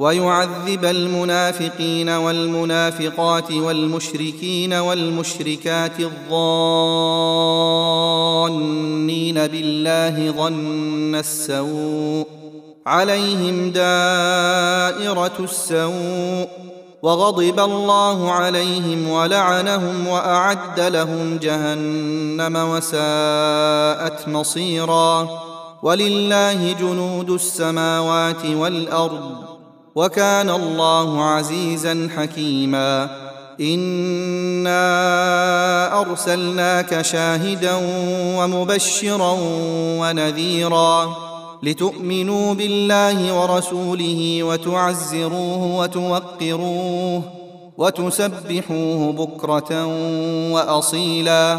ويعذب المنافقين والمنافقات والمشركين والمشركات الظانين بالله ظن السوء عليهم دائرة السوء وغضب الله عليهم ولعنهم وأعد لهم جهنم وساءت مصيرا ولله جنود السماوات والأرض وكان الله عزيزا حكيما. انا ارسلناك شاهدا ومبشرا ونذيرا لتؤمنوا بالله ورسوله وتعزروه وتوقروه وتسبحوه بكره واصيلا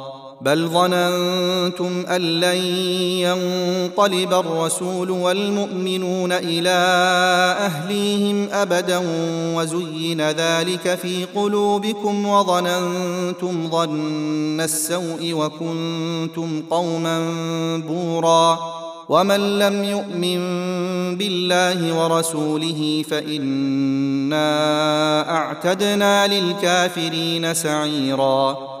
بل ظننتم أن لن ينقلب الرسول والمؤمنون إلى أهليهم أبدا وزين ذلك في قلوبكم وظننتم ظن السوء وكنتم قوما بورا ومن لم يؤمن بالله ورسوله فإنا أعتدنا للكافرين سعيرا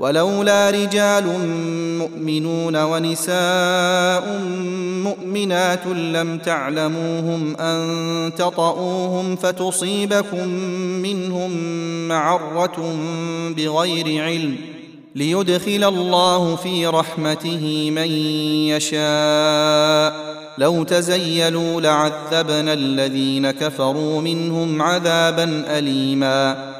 ولولا رجال مؤمنون ونساء مؤمنات لم تعلموهم أن تطئوهم فتصيبكم منهم معرة بغير علم ليدخل الله في رحمته من يشاء. لو تزيلوا لعذبنا الذين كفروا منهم عذابا أليما.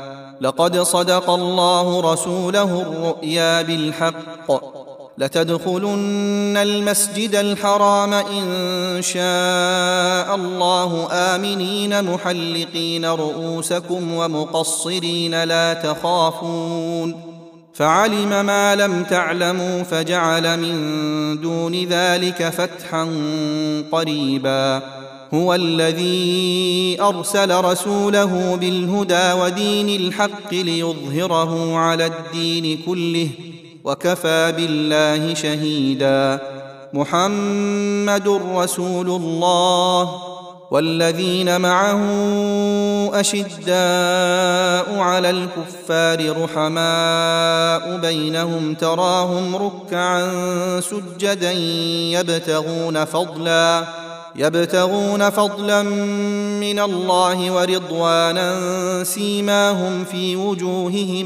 لقد صدق الله رسوله الرؤيا بالحق. لتدخلن المسجد الحرام إن شاء الله آمنين محلقين رؤوسكم ومقصرين لا تخافون. فعلم ما لم تعلموا فجعل من دون ذلك فتحا قريبا. هو الذي أرسل رسوله بالهدى ودين الحق ليظهره على الدين كله وكفى بالله شهيدا. محمد رسول الله. والذين معه أشداء على الكفار رحماء بينهم تراهم ركعا سجدا يبتغون فضلا. يبتغون فضلا من الله ورضوانا سيماهم في وجوههم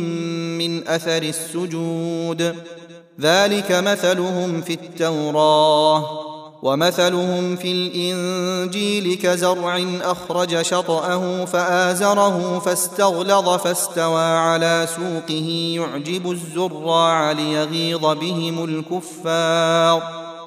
من أثر السجود. ذلك مثلهم في التوراه ومثلهم في الإنجيل كزرع أخرج شطأه فآزره فاستغلظ فاستوى على سوقه يعجب الزراع ليغيظ بهم الكفار.